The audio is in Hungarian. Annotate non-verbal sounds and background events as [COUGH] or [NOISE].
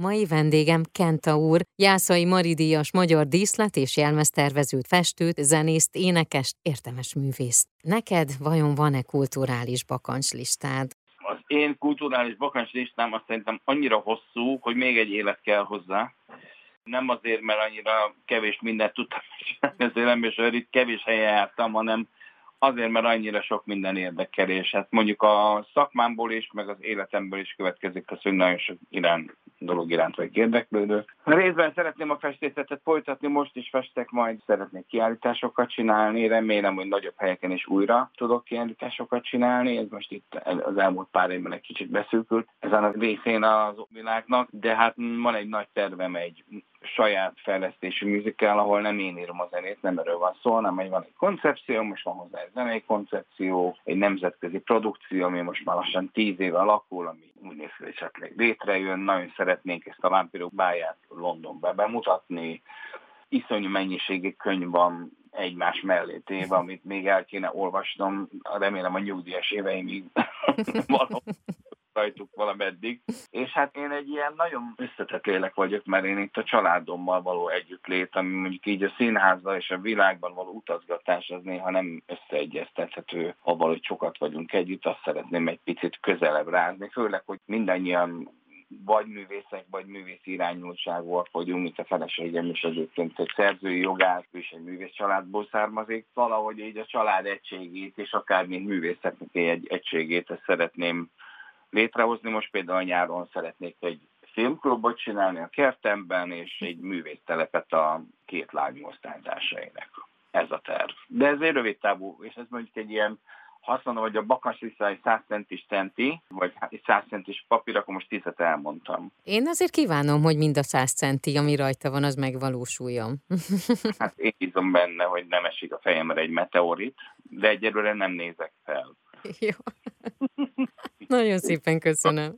Mai vendégem Kenta úr, Jászai Maridíjas magyar díszlet és jelmeztervezőt, festőt, zenészt, énekest, értemes művészt. Neked vajon van-e kulturális bakancslistád? Az én kulturális bakancslistám azt szerintem annyira hosszú, hogy még egy élet kell hozzá. Nem azért, mert annyira kevés mindent tudtam csinálni az és itt kevés helyen jártam, hanem Azért, mert annyira sok minden érdekel, és hát mondjuk a szakmámból is, meg az életemből is következik hogy nagyon sok iránt, dolog iránt vagy érdeklődő. Részben szeretném a festészetet folytatni, most is festek, majd szeretnék kiállításokat csinálni, remélem, hogy nagyobb helyeken is újra tudok kiállításokat csinálni, ez most itt az elmúlt pár évben egy kicsit beszűkült ezen a részén az világnak, de hát van egy nagy tervem egy saját fejlesztési műzikkel, ahol nem én írom a zenét, nem erről van szó, hanem egy van egy koncepció, most van hozzá egy zenei koncepció, egy nemzetközi produkció, ami most már lassan tíz éve alakul, ami úgy néz ki, hogy esetleg létrejön. Nagyon szeretnénk ezt a vámpirok báját Londonba bemutatni. Iszonyú mennyiségű könyv van egymás mellé téve, amit még el kéne olvasnom. Remélem a nyugdíjas éveimig [LAUGHS] való rajtuk valameddig. És hát én egy ilyen nagyon összetett lélek vagyok, mert én itt a családommal való együttlét, ami mondjuk így a színházban és a világban való utazgatás, az néha nem összeegyeztethető, ha valahogy sokat vagyunk együtt, azt szeretném egy picit közelebb rázni, főleg, hogy mindannyian vagy művészek, vagy művész irányultságúak vagyunk, mint a feleségem is egyébként egy szerzői jogász, és egy művész családból származik. Valahogy így a család egységét, és akár mint művészeknek egy egységét, ezt szeretném létrehozni. Most például nyáron szeretnék egy filmklubot csinálni a kertemben, és egy művésztelepet a két lány osztályzásainak. Ez a terv. De ez egy rövid távú, és ez mondjuk egy ilyen ha azt mondom, hogy a bakas vissza egy 100 centis tenti, vagy egy 100 centis papír, akkor most 10 elmondtam. Én azért kívánom, hogy mind a 100 centi, ami rajta van, az megvalósuljon. [LAUGHS] hát én bízom benne, hogy nem esik a fejemre egy meteorit, de egyelőre nem nézek fel. Jó. Nagyon szépen köszönöm.